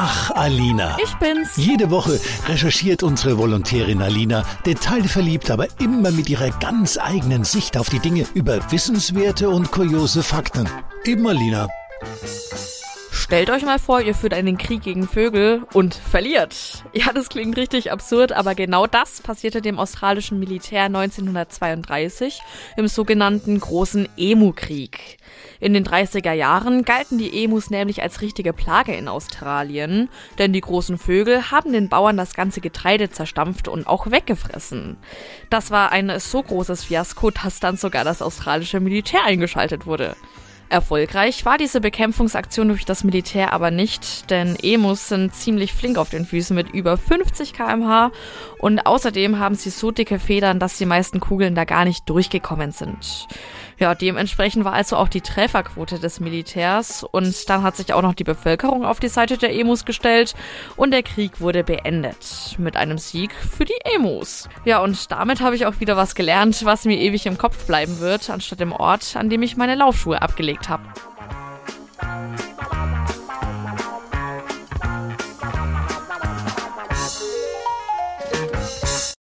Ach, Alina. Ich bin's. Jede Woche recherchiert unsere Volontärin Alina, detailverliebt, aber immer mit ihrer ganz eigenen Sicht auf die Dinge über wissenswerte und kuriose Fakten. Eben Alina. Stellt euch mal vor, ihr führt einen Krieg gegen Vögel und verliert. Ja, das klingt richtig absurd, aber genau das passierte dem australischen Militär 1932 im sogenannten Großen Emu-Krieg. In den 30er Jahren galten die Emus nämlich als richtige Plage in Australien, denn die großen Vögel haben den Bauern das ganze Getreide zerstampft und auch weggefressen. Das war ein so großes Fiasko, dass dann sogar das australische Militär eingeschaltet wurde. Erfolgreich. War diese Bekämpfungsaktion durch das Militär aber nicht, denn Emus sind ziemlich flink auf den Füßen mit über 50 kmh und außerdem haben sie so dicke Federn, dass die meisten Kugeln da gar nicht durchgekommen sind. Ja, dementsprechend war also auch die Trefferquote des Militärs. Und dann hat sich auch noch die Bevölkerung auf die Seite der Emus gestellt. Und der Krieg wurde beendet mit einem Sieg für die Emus. Ja, und damit habe ich auch wieder was gelernt, was mir ewig im Kopf bleiben wird, anstatt dem Ort, an dem ich meine Laufschuhe abgelegt habe.